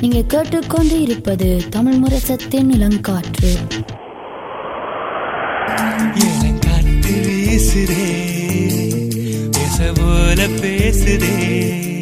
நீங்க கேட்டுக்கொண்டு இருப்பது தமிழ் முரசத்தின் இளங்காற்று. காத்து வீசுதே பேசுதே.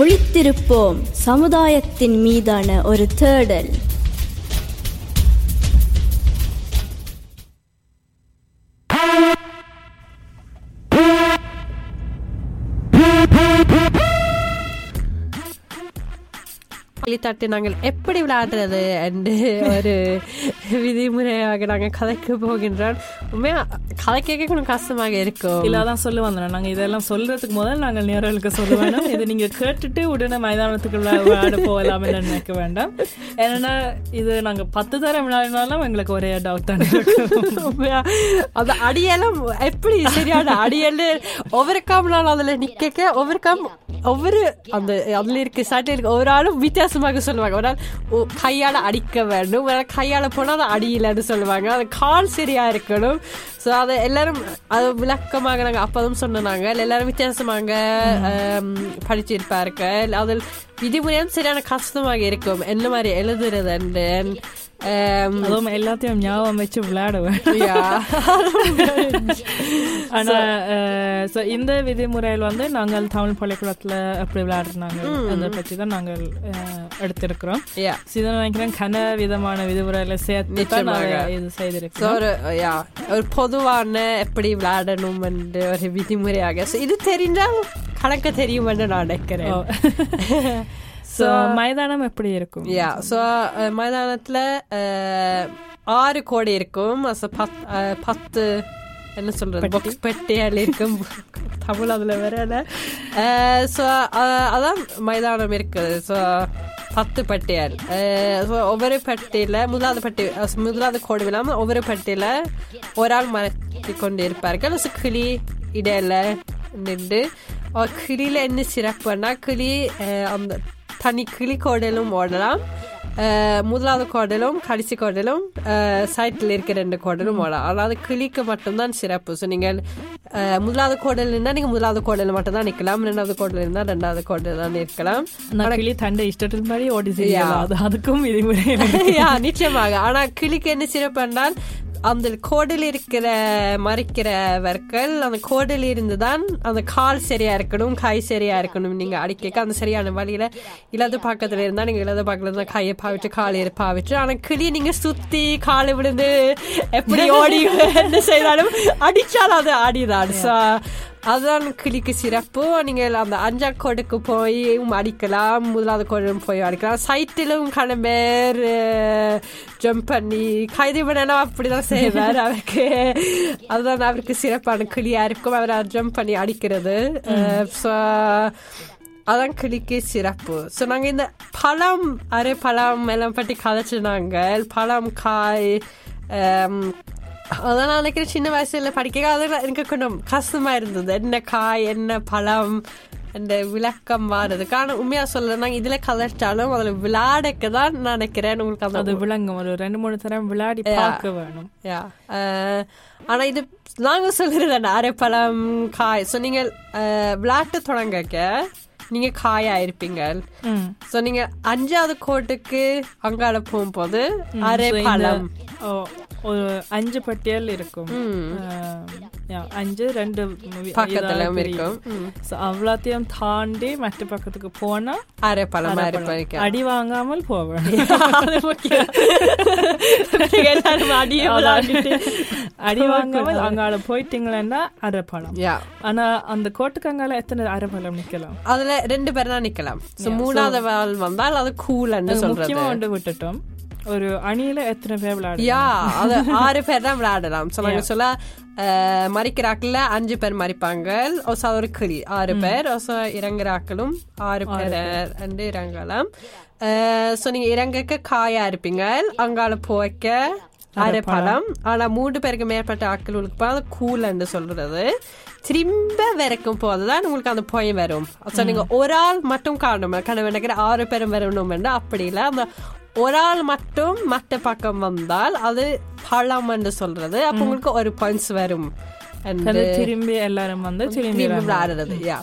விழித்திருப்போம். சமுதாயத்தின் மீதான ஒரு தேடல். தட்டு நாங்கள் எப்படி விளையாடுறது என்று ஒரு விதிமுறையாக நாங்கள் கதைக்க போகின்றோம். உண்மையா கதை கேட்க கொஞ்சம் கஷ்டமாக இருக்கும். இல்ல சொல்ல வந்தேன். நாங்க இதெல்லாம் சொல்றதுக்கு முதல் நாங்கள் நேரலுக்கு சொல்ல இது நீங்க கேட்டுட்டு உடனே மைதானத்துக்கு விளா- விளையாட போகலாம் நினைக்க வேண்டாம். ஏன்னா இது நாங்க பத்து தரம் விளையாடினாலும் எங்களுக்கு ஒரே டவுட் தான் அந்த அடியெல்லாம் எப்படி சரியான அடியல் ஒவ்வொரு காமனாலும் அதுல நிக்க ஒவ்வொரு காம் ஒவ்வொரு அந்த அதுல இருக்க சட்டை இருக்கு ஒரு ஆளும் வித்தியாசமாக சொல்லுவாங்க. ஒரு நாள் ஓ, கையால அடிக்க வேண்டும். ஒரு நாள் கையால போனா அது அடியிலன்னு சொல்லுவாங்க. அது கால் சரியா இருக்கணும். ஸோ அதை எல்லாரும் அது விளக்கமாக நாங்கள் அப்போதும் சொன்னாங்க எல்லாரும் வித்தியாசமாக படிச்சிருப்பாருக்க அதில் விதிமுறையும் சரியான கஷ்டமாக இருக்கும். என்ன மாதிரி எழுதுறது அதுவும் எல்லாத்தையும் ஞாபகம் வச்சு விளையாட வேண்டும் ஆனா அஹ், so இந்த விதிமுறையில் வந்து நாங்கள் தமிழ் பள்ளிக்கூடத்துல எப்படி விளையாடுறாங்க அதை பற்றி தான் நாங்கள் எடுத்திருக்கிறோம். இதை நினைக்கிறேன் கன விதமான விதிமுறையில சேர்த்து தான். இது So, செய்திருக்கிறோம் ஒரு ஒரு பொதுவான எப்படி விளையாடணும் என்று ஒரு விதிமுறையாக. So, இது தெரிஞ்சால் கணக்க தெரியும் என்று நான் நினைக்கிறேன். ஸோ மைதானம் எப்படி இருக்கும்? யா ஸோ மைதானத்தில் ஆறு கோடி இருக்கும். பத் அஹ், பத்து என்ன சொல்றது பாக்ஸ் பெட்டியால் இருக்கும். தமிழ் அதில் வரல ஸோ அதான் மைதானம் இருக்குது. ஸோ பத்து பட்டியல் ஒவ்வொரு பட்டியில் முதலாவது பட்டி முதலாவது கோடு இல்லாமல் ஒவ்வொரு பட்டியில் ஒரு ஆள் மறைத்து கொண்டு இருப்பார்கள் கிளி இடையில நின்று என்ன சிறப்புன்னா கிளி அஹ், அந்த தனி கிளி கோடலும் ஓடலாம் முதலாவது கோடலும் கடைசி கோடலும் சைட்டில் இருக்க ரெண்டு கோடலும் ஓடலாம் அதாவது கிளிக்கு மட்டும்தான் சிறப்பு ஸோ நீங்கள் முதலாவது கோடல் இருந்தால் நீங்கள் முதலாவது கோடல் மட்டும் தான் நிற்கலாம் ரெண்டாவது கோடல் இருந்தால் ரெண்டாவது கோடல் தான் நிற்கலாம் நான் கிளி தண்டை இஷ்டத்தின் மாதிரி ஓடி செய்யலாம் அது அதுக்கும் விதிமுறை நிச்சயமாக ஆனா கிளிக்கு என்ன சிறப்பு என்றால் அந்த கோடில் இருக்கிற மறைக்கிறவர்கள் அந்த கோடில் இருந்து தான் அந்த கால் சரியா இருக்கணும் கை சரியா இருக்கணும். நீங்க அடிக்க அந்த சரியான வழியில இடது பக்கத்துல இருந்தா நீங்க இடது பக்கத்துல இருந்தா கையை பாவிச்சு காலை பாவிச்சு. ஆனா கிளி நீங்க சுத்தி காலை விழுந்து எப்படி ஓடி என்ன செய்தாலும் அடிச்சாலும் அது ஆடிதான் அதுதான் கிளிக்கு சிறப்பு. நீங்கள் அந்த அஞ்சாம் கோடுக்கு போய் அடிக்கலாம் முதலாவது கோடும் போய் அடிக்கலாம். சைட்டிலும் கணமேர் ஜம்ப் பண்ணி கைது பண்ணலாம் அப்படிதான் செய்வார் அவருக்கு. அதுதான் அவருக்கு சிறப்பான கிளியா இருக்கும். அவர் ஜம்ப் பண்ணி அடிக்கிறது. ஸோ அதான் கிளிக்கு சிறப்பு. ஸோ நாங்கள் இந்த பழம் அரை பழம் எல்லாம் பற்றி கதைச்சினாங்க பழம் காய் அதான் நான் நினைக்கிறேன் சின்ன வயசுல படிக்க அதெல்லாம் எனக்கு கொஞ்சம் கஷ்டமா இருந்தது என்ன காய் என்ன பழம் அந்த விளக்கம் மாறுறதுக்கு ஆனா உண்மையா சொல்லணும்னா இதுல கலர்ச்சாலும் அதுல விளையாடக்க தான் நான் நினைக்கிறேன் உங்களுக்கு அது விளங்கும் ஒரு ரெண்டு மூணு தரம் விளையாடி பார்க்க வேணும் யா ஆனா இது நாங்க சொல்றது அரைப்பழம் காய் ஸோ நீங்கள் அஹ், விளையாட்டு தொடங்கக்க நீங்க காயா இருப்பீங்க. ஸோ நீங்க அஞ்சாவது கோட்டுக்கு அங்கால போகும்போது அரை பழம் ஓ, ஒரு அஞ்சு பட்டியல் இருக்கும். அஞ்சு ரெண்டு வி- பக்கத்துல இதா இருக்கும். அவ்வளோத்தையும் தாண்டி மற்ற பக்கத்துக்கு போனா அரை பழம் அரை. பழம். அடி வாங்காமல் போவேன் அடி வாங்காமல் அங்கால போயிட்டீங்களா அரைப்பழம் யா. ஆனா அந்த கோட்டுக்கு அங்கால எத்தனை அரைப்பழம் நிக்கலாம்? அதுல ரெண்டு பேர் தான் நிக்கலாம் மூணாவது வந்தால் அது சொல்றது. முக்கியமா கொண்டு விட்டுட்டோம். ஒரு அணியில எத்தனை பேர் விளையாடு யா அது ஆறு பேர் தான் விளையாடலாம் நாங்கள் சொல்ல அஹ், மறிக்கிறாக்கள்ல அஞ்சு பேர் மறிப்பாங்க ஒசா ஒரு கிளி ஆறு பேர் ஒசா இறங்குறாக்களும் ஆறு பேர் ரெண்டு இறங்கலாம் ஸோ நீங்க இறங்கக்க காயா இருப்பீங்க அங்கால போய்க்க அரை பழம் ஆனா மூன்று பேருக்கு மேற்பட்ட ஆட்களுக்கு போய் அது கூலன்னு சொல்றது திரும்ப வரைக்கும் போதுதான் உங்களுக்கு அந்த பொய் வரும் ஸோ நீங்க ஒரு ஆள் மட்டும் காணும் கனவு நினைக்கிற ஆறு பேரும் வரணும் அப்படி இல்லை அந்த ஒரு ஆள் மட்டும் மற்ற பக்கம் வந்தால் அது பழம் என்று சொல்றது. அப்ப உங்களுக்கு ஒரு பாயிண்ட்ஸ் வரும். திரும்பி எல்லாரும் வந்து திரும்பி விளையாடுறது யா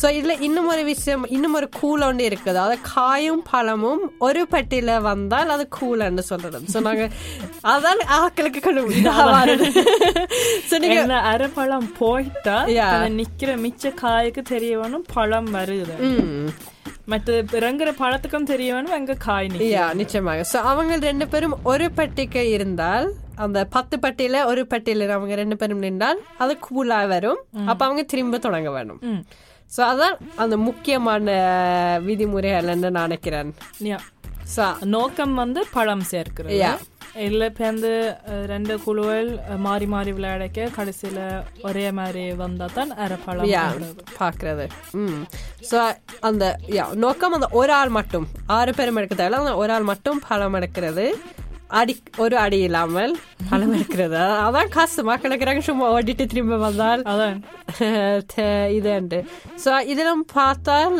ஸோ இதுல இன்னும் ஒரு விஷயம் இன்னும் ஒரு கூல் ஒன்று இருக்குது. அதாவது காயும் பழமும் ஒரு பெட்டியில வந்தால் அது கூலன்னு சொல்றது. ஸோ நாங்க அதான் ஆக்களுக்கு என்ன அரை பழம் போயிட்டா நிக்கிற மிச்ச காய்க்கு தெரிய வேணும் பழம் வருது. மற்ற இறங்குற பழத்துக்கும் தெரிய வேணும் எங்க காய் யா நிச்சயமாக ஸோ அவங்க ரெண்டு பேரும் ஒரு பட்டிக்கு இருந்தால் அந்த பத்து பட்டியில ஒரு பட்டியில அவங்க ரெண்டு பேரும் நின்றால் அது கூலா வரும் அப்ப அவங்க திரும்ப தொடங்க வேணும். ஸோ அதான் அந்த முக்கியமான விதிமுறைகள் நினைக்கிறேன். ஸோ நோக்கம் வந்து பழம் சேர்க்கிறது இல்ல பேருந்து ரெண்டு அஹ், மாறி மாறி விளையாடக்க கடைசியில ஒரே மாதிரி வந்தா தான் அரை பழம் யா வருது. பார்க்கறது ம். ஸோ அந்த யா நோக்கம் அந்த ஒரு ஆள் மட்டும் ஆறு பேரும் எடுக்க தேவையில்ல அந்த ஒரு ஆள் மட்டும் பழம் எடுக்கிறது. அடி ஒரு அடி இல்லாமல் பழம் எடுக்கிறது. அதான் காசு மக்கள் இருக்கிறாங்க சும்மா ஓடிட்டு திரும்ப வந்தால். அதான். த- இதுண்டு ஸோ இதெல்லாம் பார்த்தால்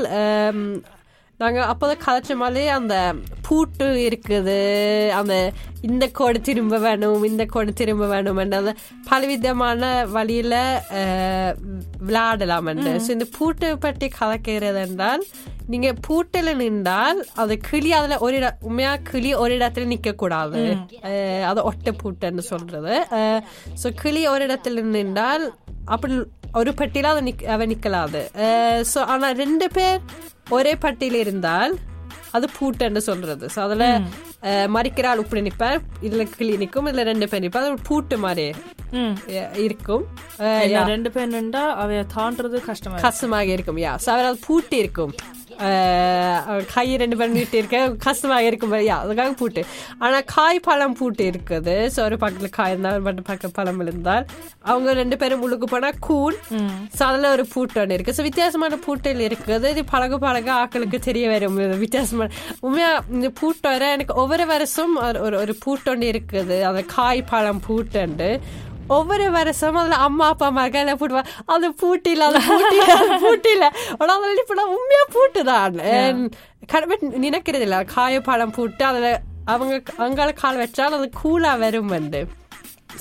ஆம், நாங்க அப்போதான் கதைச்ச மாதிரி அந்த பூட்டு இருக்குது. அந்த இந்த கோடு திரும்ப வேணும் இந்த கோடு திரும்ப வேணும் அந்த பலவிதமான வழியில விளையாடலாம் ஸோ இந்த பூட்டை பற்றி கலக்கிறது என்றால் நீங்க பூட்டில் நின்றால் அது கிளி அதுல ஒரு உண்மையா கிளி ஒரு இடத்துல நிக்க கூடாது அது ஒட்டை பூட்டுன்னு சொல்றது. ஸோ கிளி ஒரு இடத்துல நின்றால் அப்படி ஒரு பட்டியில அது நிக்க அவ நிக்கலாது. ஸோ ஆனா ரெண்டு பேர் ஒரே பட்டியில இருந்தால் அது பூட்டுன்னு சொல்றது. ஸோ அதுல அஹ், மறிக்கிற ஆள் இப்படி நிப்பார் இதுல கிளி நிக்கும் இதுல ரெண்டு பேர் நிப்பார் அது பூட்டு மாதிரி இருக்கும். ரெண்டு பேர் நின்றா அவைய தாண்டறது கஷ்டமா. கஷ்டமாக இருக்கும் யா. ஸோ அவர் அது பூட்டி இருக்கும். கை ரெண்டு பேரும் நீட்டி இருக்க கஷ்டமாக இருக்கும் யா அதுக்காக பூட்டு. ஆனா காய் பழம் பூட்டு இருக்குது. ஸோ ஒரு பக்கத்துல காய் இருந்தால் ஒரு பக்கம் பக்கம் பழம் இருந்தால். அவங்க ரெண்டு பேரும் உள்ளுக்கு போனா கூழ். ஸோ அதுல ஒரு பூட்டு ஒன்று இருக்கு. ஸோ வித்தியாசமான பூட்டில் இருக்குது. இது பழக பழக ஆக்களுக்கு தெரிய வரும். வித்தியாசமான உண்மையா இந்த பூட்டு வர எனக்கு ஒவ்வொரு வருஷம் ஒரு- ஒரு ஒரு பூட்டு ஒன்று இருக்குது. அந்த காய் பழம் பூட்டுண்டு ஒவ்வொரு வருஷம் அதுல அம்மா அப்பா மகள் போடுவா. அது பூட்டில அது பூட்டில பூட்டில. ஆனா அதுல இப்ப உண்மையா பூட்டுதான் கடவுள் நினைக்கிறது இல்ல. காய பழம் பூட்டு அதுல அவங்க அங்கால கால் வச்சால் அது கூலா வரும் வந்து.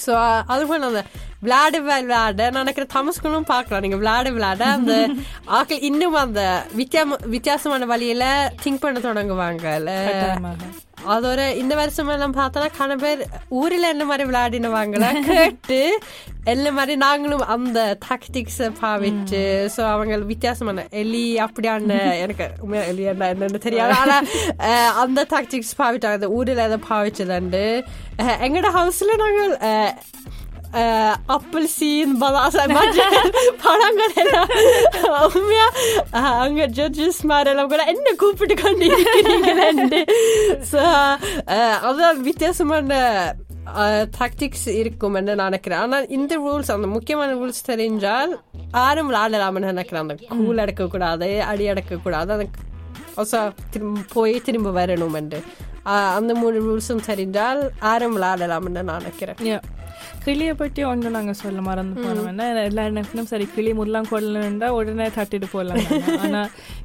ஸோ அது போல அந்த விளையாட விளையாட நான் நினைக்கிற தமஸ்குளும் பார்க்கலாம். நீங்க விளையாட விளையாட அந்த ஆக்கள் இன்னும் அந்த வித்தியாம வித்தியாசமான வழியில திங்க் பண்ண தொடங்குவாங்கல்ல. அதோட இந்த வருஷம் எல்லாம் பார்த்தோன்னா கன பேர் ஊரில் என்ன மாதிரி விளையாடினவாங்களா? கேட்டு என்ன மாதிரி நாங்களும் அந்த டாக்டிக்ஸை பாவிச்சு ஸோ அவங்க வித்தியாசமான எலி அப்படியான எனக்கு உண்மையா எலி என்ன என்னன்னு தெரியாது. ஆனா அஹ், அந்த டாக்டிக்ஸ் பாவிச்சாங்க. அந்த ஊரில் அதை பாவிச்சதுண்டு. அஹ், எங்கட ஹவுஸ்ல நாங்கள் அஹ், அஹ், ஆப்பிள் சீன் பலாசா பழங்கள் எல்லாம் உண்மையா அங்க ஜட்ஜஸ் மாதிரி எல்லாம் கூட என்ன கூப்பிட்டு கொண்டு இருக்கிறீங்களேன்னு ஸோ அதான் வித்தியாசமான டாக்டிக்ஸ் இருக்கும் என்று நினைக்கிறேன் ஆனால் இந்த ரூல்ஸ் அந்த முக்கியமான ரூல்ஸ் தெரிஞ்சால் யாரும் விளையாடலாம்னு நினைக்கிறேன் அந்த கூல் அடக்கக்கூடாது அடி அடக்கக்கூடாது அந்த திரும்ப போய் திரும்ப வரணும் என்று அந்த மூணு ரூல்ஸும் தெரிஞ்சால் யாரும் விளையாடலாம்னு நான் நினைக்கிறேன். கிளியை பற்றி ஒன்று நாங்க சொல்ல மறந்து போனோம். என்ன எல்லா நேரத்திலும் சரி கிளி முல்லாம் கொள்ளணுண்டா உடனே தட்டிட்டு போடலாம் நாங்க. ஆனா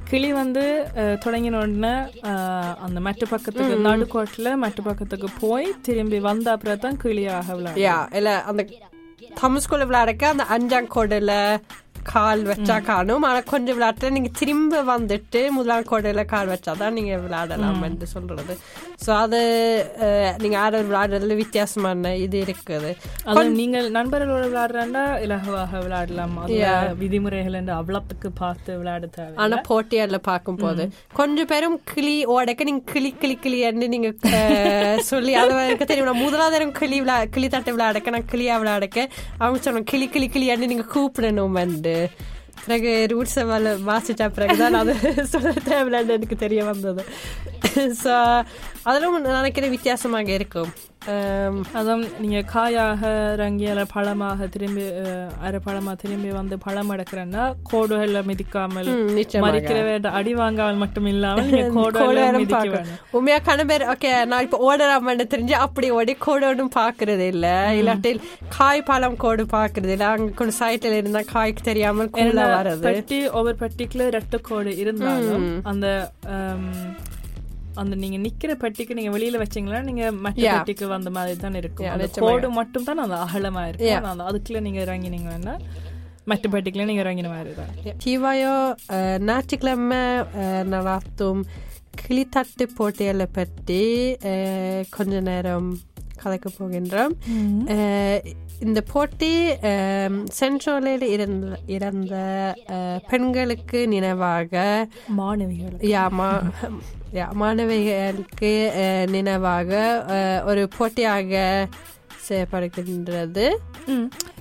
கிளி வந்து தொடங்கின உடனே அந்த மற்ற பக்கத்துக்கு நடுக்கோட்டில் மற்ற பக்கத்துக்கு போய் திரும்பி வந்த அப்புறம் தான் கிளியாக விளையாடும் இல்ல அந்த தம்ஸ்குள்ள விளையாடக்க அந்த அஞ்சாம் கோடையில கால் வச்சா காணும். ஆனா கொஞ்சம் விளையாட்டுல நீங்க திரும்ப வந்துட்டு முதலாம் கோடையில கால் வச்சாதான் நீங்க விளையாடலாம் என்று சொல்றது. சோ அது அஹ், நீங்க ஆட விளையாடுறதுல வித்தியாசமான இது இருக்குது. அது நீங்கள் நண்பர்களோட விளையாடுறாண்டா இலகுவாக விளையாடலாம். விதிமுறைகள் என்று அவ்வளத்துக்கு பார்த்து விளையாட தேவை ஆனா போட்டியாடல பார்க்கும் போது கொஞ்சம் பேரும் கிளி ஓடக்க நீங்க கிளி கிளி கிளின்னு நீங்க அஹ், சொல்லி அது எனக்கு தெரியும். நான் முதலாவது நேரம் கிளி விளா கிளி தட்டை விளையாடக்க நான் கிளியா விளையாடக்க அவங்க சொன்னாங்க கிளி கிளி கிளியான்னு நீங்க கூப்பிடணும் வந்து பிறகு ரூட்ஸை வல வாசிச்ச பிறகுதான் அது சொல்ல தேவையில்லைன்னு எனக்கு தெரிய வந்தது. ஸோ அதெல்லாம் நான் நினைக்கிறேன் வித்தியாசமாக இருக்கும். அதுவும் நீங்க காயாக இறங்கி அல்ல பழமாக திரும்பி அரை பழமா திரும்பி வந்து பழம் எடுக்கிறேன்னா கோடுகள்ல மிதிக்காமல். மறிக்கிற வேண்டாம் அடி வாங்காமல் மட்டும் இல்லாமல் நீங்க கோடு கோடுகளை வேணும் மிதிக்க பார்க்கணும். வேணும். உண்மையா கண பேர் ஓகே நான் இப்ப ஓடலாமன்னு தெரிஞ்சு அப்படி ஓடி கோடு ஒன்றும் பாக்குறது இல்ல இல்லாட்டி காய் பழம் கோடு பாக்குறது இல்ல. அங்க கொஞ்சம் சைட்ல இருந்தா காய்க்கு தெரியாமல் வர்றது. பெட்டி ஒவ்வொரு பெட்டிக்குள்ள ரெட்டு கோடு இருந்தாலும் அந்த ஆம், அந்த நீங்க நிக்கிற பெட்டிக்கு நீங்க வெளியில வச்சீங்களா? நீங்க மற்ற. பெட்டிக்கு வந்த மாதிரி தான் இருக்கும். அந்த. கோடு மட்டும் தான் அந்த அகலமா இருக்கும். அந்த அதுக்குள்ள நீங்க இறங்கினீங்கன்னா மற்ற பெட்டிக்குள்ள நீங்க இறங்கின மாதிரி தான். தீவாயோ ஞாயிற்றுக்கிழமை நடாத்தும் கிளித்தட்டு போட்டிகளை பற்றி கொஞ்ச நேரம் கலக்க போகின்றோம். இந்த போட்டி சென்ட்ரோலில் இருந்த இறந்த பெண்களுக்கு நினைவாக மாணவிகள். யா மா யா மாணவிகளுக்கு நினைவாக ஒரு போட்டியாக செய்யப்படுகின்றது.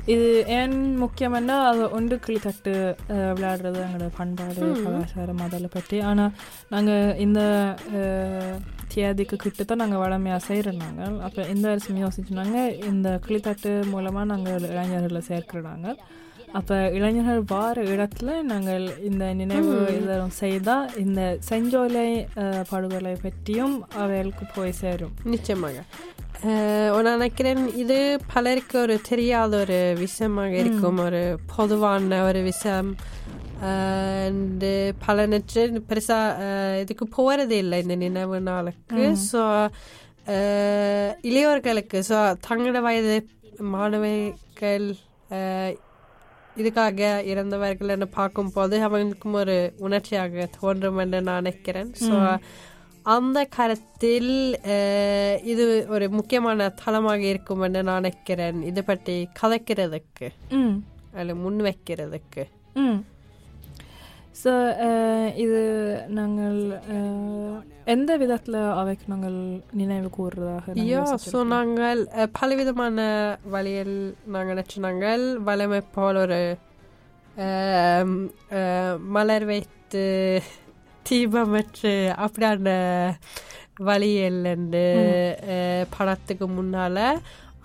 இது ஏன் முக்கியம்னா அது ஒன்று கிளித்தட்டு அஹ், விளையாடுறது எங்களோட பண்பாடு கலாச்சாரம் அதில் பற்றி. ஆனால் நாங்கள் இந்த அஹ், தேதிக்கு கிட்ட தான் நாங்கள் வளமையாக செய்கிறோம் அப்போ இந்த வருஷம் யோசிச்சுனாங்க. இந்த கிளித்தட்டு மூலமாக நாங்கள் இளைஞர்களை சேர்க்கிறாங்க அப்போ இளைஞர்கள் வார இடத்துல நாங்கள் இந்த நினைவு இதெல்லாம் செய்தால் இந்த செஞ்சோலை படுகொலை பற்றியும் அவைகளுக்கு போய் சேரும். நிச்சயமாக. நான் நினைக்கிறேன் இது பலருக்கு ஒரு தெரியாத ஒரு விஷயமாக இருக்கும். ஒரு பொதுவான ஒரு விஷயம். அண்ட் பல நெற்று பெருசா அஹ், இதுக்கு போறது இல்லை இந்த நினைவு நாளுக்கு ஸோ இளையோர்களுக்கு ஸோ தங்களோட வயது மாணவிகள் இதுக்காக இறந்தவர்கள் என்ன பார்க்கும்போது அவங்களுக்கும் ஒரு உணர்ச்சியாக தோன்றும் என்று நான் நினைக்கிறேன் ஸோ அந்த கருத்தில் இது ஒரு முக்கியமான தளமாக இருக்கும் என்று நான் நினைக்கிறேன் இது பற்றி கதைக்கிறதுக்கு ம் அல்ல முன்வைக்கிறதுக்கு ம் ஸோ இது நாங்கள் எந்த விதத்தில் அவைக்கு நாங்கள் நினைவு கூறுறதாக ஐயோ ஸோ? நாங்கள் பலவிதமான வழியில் நாங்கள் நினைச்சு நாங்கள் வளமை போல் ஒரு மலர் வைத்து தீபமற்று அப்படியான வழியில் படத்துக்கு முன்னால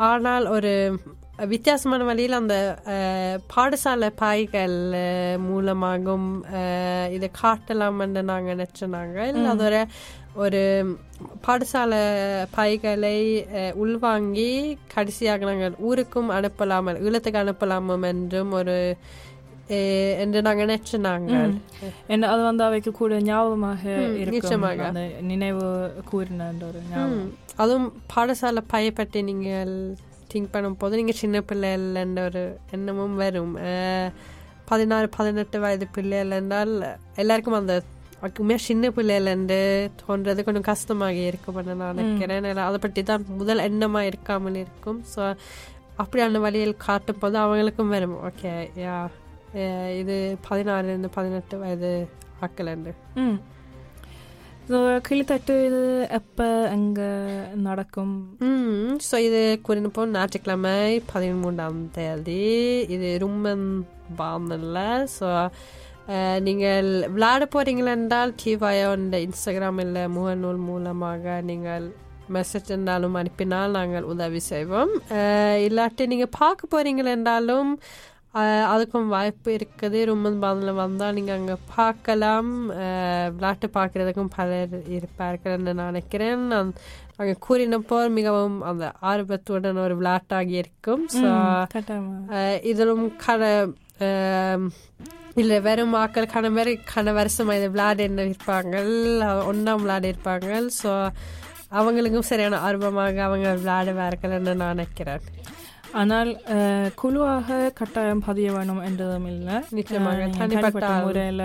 ஆனால் ஒரு வித்தியாசமான வழியில் அந்த பாடசாலை பாய்கள் மூலமாகவும் இதை காட்டலாம் என்று நாங்கள் நினைச்சோனாங்க. அது ஒரு ஒரு பாடசாலை அஹ், உள்வாங்கி கடைசியாக நாங்கள் ஊருக்கும் அனுப்பலாமல் ஈழத்துக்கு அனுப்பலாமம் என்றும் ஒரு என்று நாங்கள் நினைச்சோனாங்க. என்ன அது வந்து அவைக்கு கூட ஞாபகமாக நிச்சயமாக. நினைவு கூறின அதுவும் பாடசாலை பையை பற்றி நீங்கள் திங்க் பண்ணும்போது நீங்கள் சின்ன பிள்ளைகள்ன்ற ஒரு எண்ணமும் வரும். பதினாறு பதினெட்டு வயது பிள்ளைகள் என்றால் எல்லாருக்கும் அந்த உண்மையாக சின்ன பிள்ளைகள்ண்டு தோன்றது கொஞ்சம் கஷ்டமாக இருக்கும் நான் நினைக்கிறேன். அதை பற்றி தான் முதல் எண்ணமாக இருக்காமல் இருக்கும். ஸோ அப்படியான வழியில் காட்டும் போது அவங்களுக்கும் வரும். ஓகே யா இது பதினாறுலேருந்து பதினெட்டு வயது ஆக்கலண்டு ம். ஸோ கிளித்தட்டு இது எப்போ அங்கே நடக்கும் ம் ஸோ இது குறிப்போ ஞாயிற்றுக்கிழமை பதிமூன்றாம் தேதி இது ரும்மன் பாந்தில் ஸோ நீங்கள் விளையாட போகிறீங்களா என்றால் டிவாயோட இன்ஸ்டாகிராம் இல்லை முகநூல் மூலமாக நீங்கள் மெசேஜ் என்றாலும் அனுப்பினால் நாங்கள் உதவி செய்வோம் இல்லாட்டி நீங்கள் பார்க்க போகிறீங்களா என்றாலும் அதுக்கும் வாய்ப்பு இருக்குது. ரொம்ப பாந்தில் வந்தால் நீங்கள் அங்கே பார்க்கலாம். விளையாட்டு பார்க்குறதுக்கும் பலர் இருப்பார்கள் என்று நான் நினைக்கிறேன். நான் நாங்கள் கூறினப்போ மிகவும் அந்த ஆர்வத்துடன் ஒரு விளையாட்டாகி இருக்கும். ஸோ இதிலும் கன இல்லை வெறும் ஆக்கள் கன வருஷமாக இதை விளையாடி இருப்பாங்க ஒன்றாம் விளையாடி இருப்பாங்க ஸோ அவங்களுக்கும் சரியான ஆர்வமாக அவங்க விளையாடுவார்கள்னு நான் நினைக்கிறேன். ஆனால் குழுவாக கட்டாயம் பதிய வேணும் என்றதும் இல்லை நிச்சயமாக. நீங்க தனிப்பட்ட. முறையில்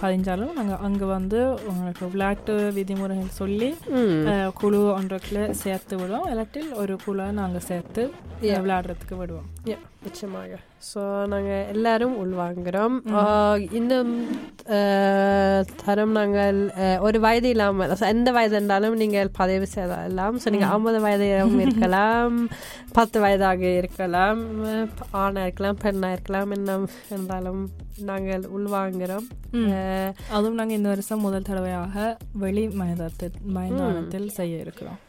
பதிஞ்சாலும் நாங்கள் அங்கே வந்து உங்களுக்கு விளையாட்டு விதிமுறைகள் சொல்லி அஹ், குழு ஒன்றுக்குள்ள சேர்த்து விடுவோம். இல்லாட்டில் ஒரு குழுவை நாங்கள் சேர்த்து. விளையாடுறதுக்கு விடுவோம். நிச்சயமாக. ஸோ நாங்கள் எல்லாரும் உள்வாங்குறோம். ஆஹ், இன்னும் தரம் நாங்கள் ஒரு வயது இல்லாமல் எந்த வயது இருந்தாலும் நீங்கள் பதிவு செய்யலாம் ஸோ நீங்கள் ஐம்பது வயதாகவும் இருக்கலாம் பத்து வயதாக இருக்கலாம் ஆணாக இருக்கலாம் பெண்ணாக இருக்கலாம் என்ன இருந்தாலும் நாங்கள் உள்வாங்குறோம் அதுவும் நாங்கள் இந்த வருஷம் முதல் தடவையாக வெளி மைதானத்தில் மைதானத்தில் செய்ய இருக்கிறோம்.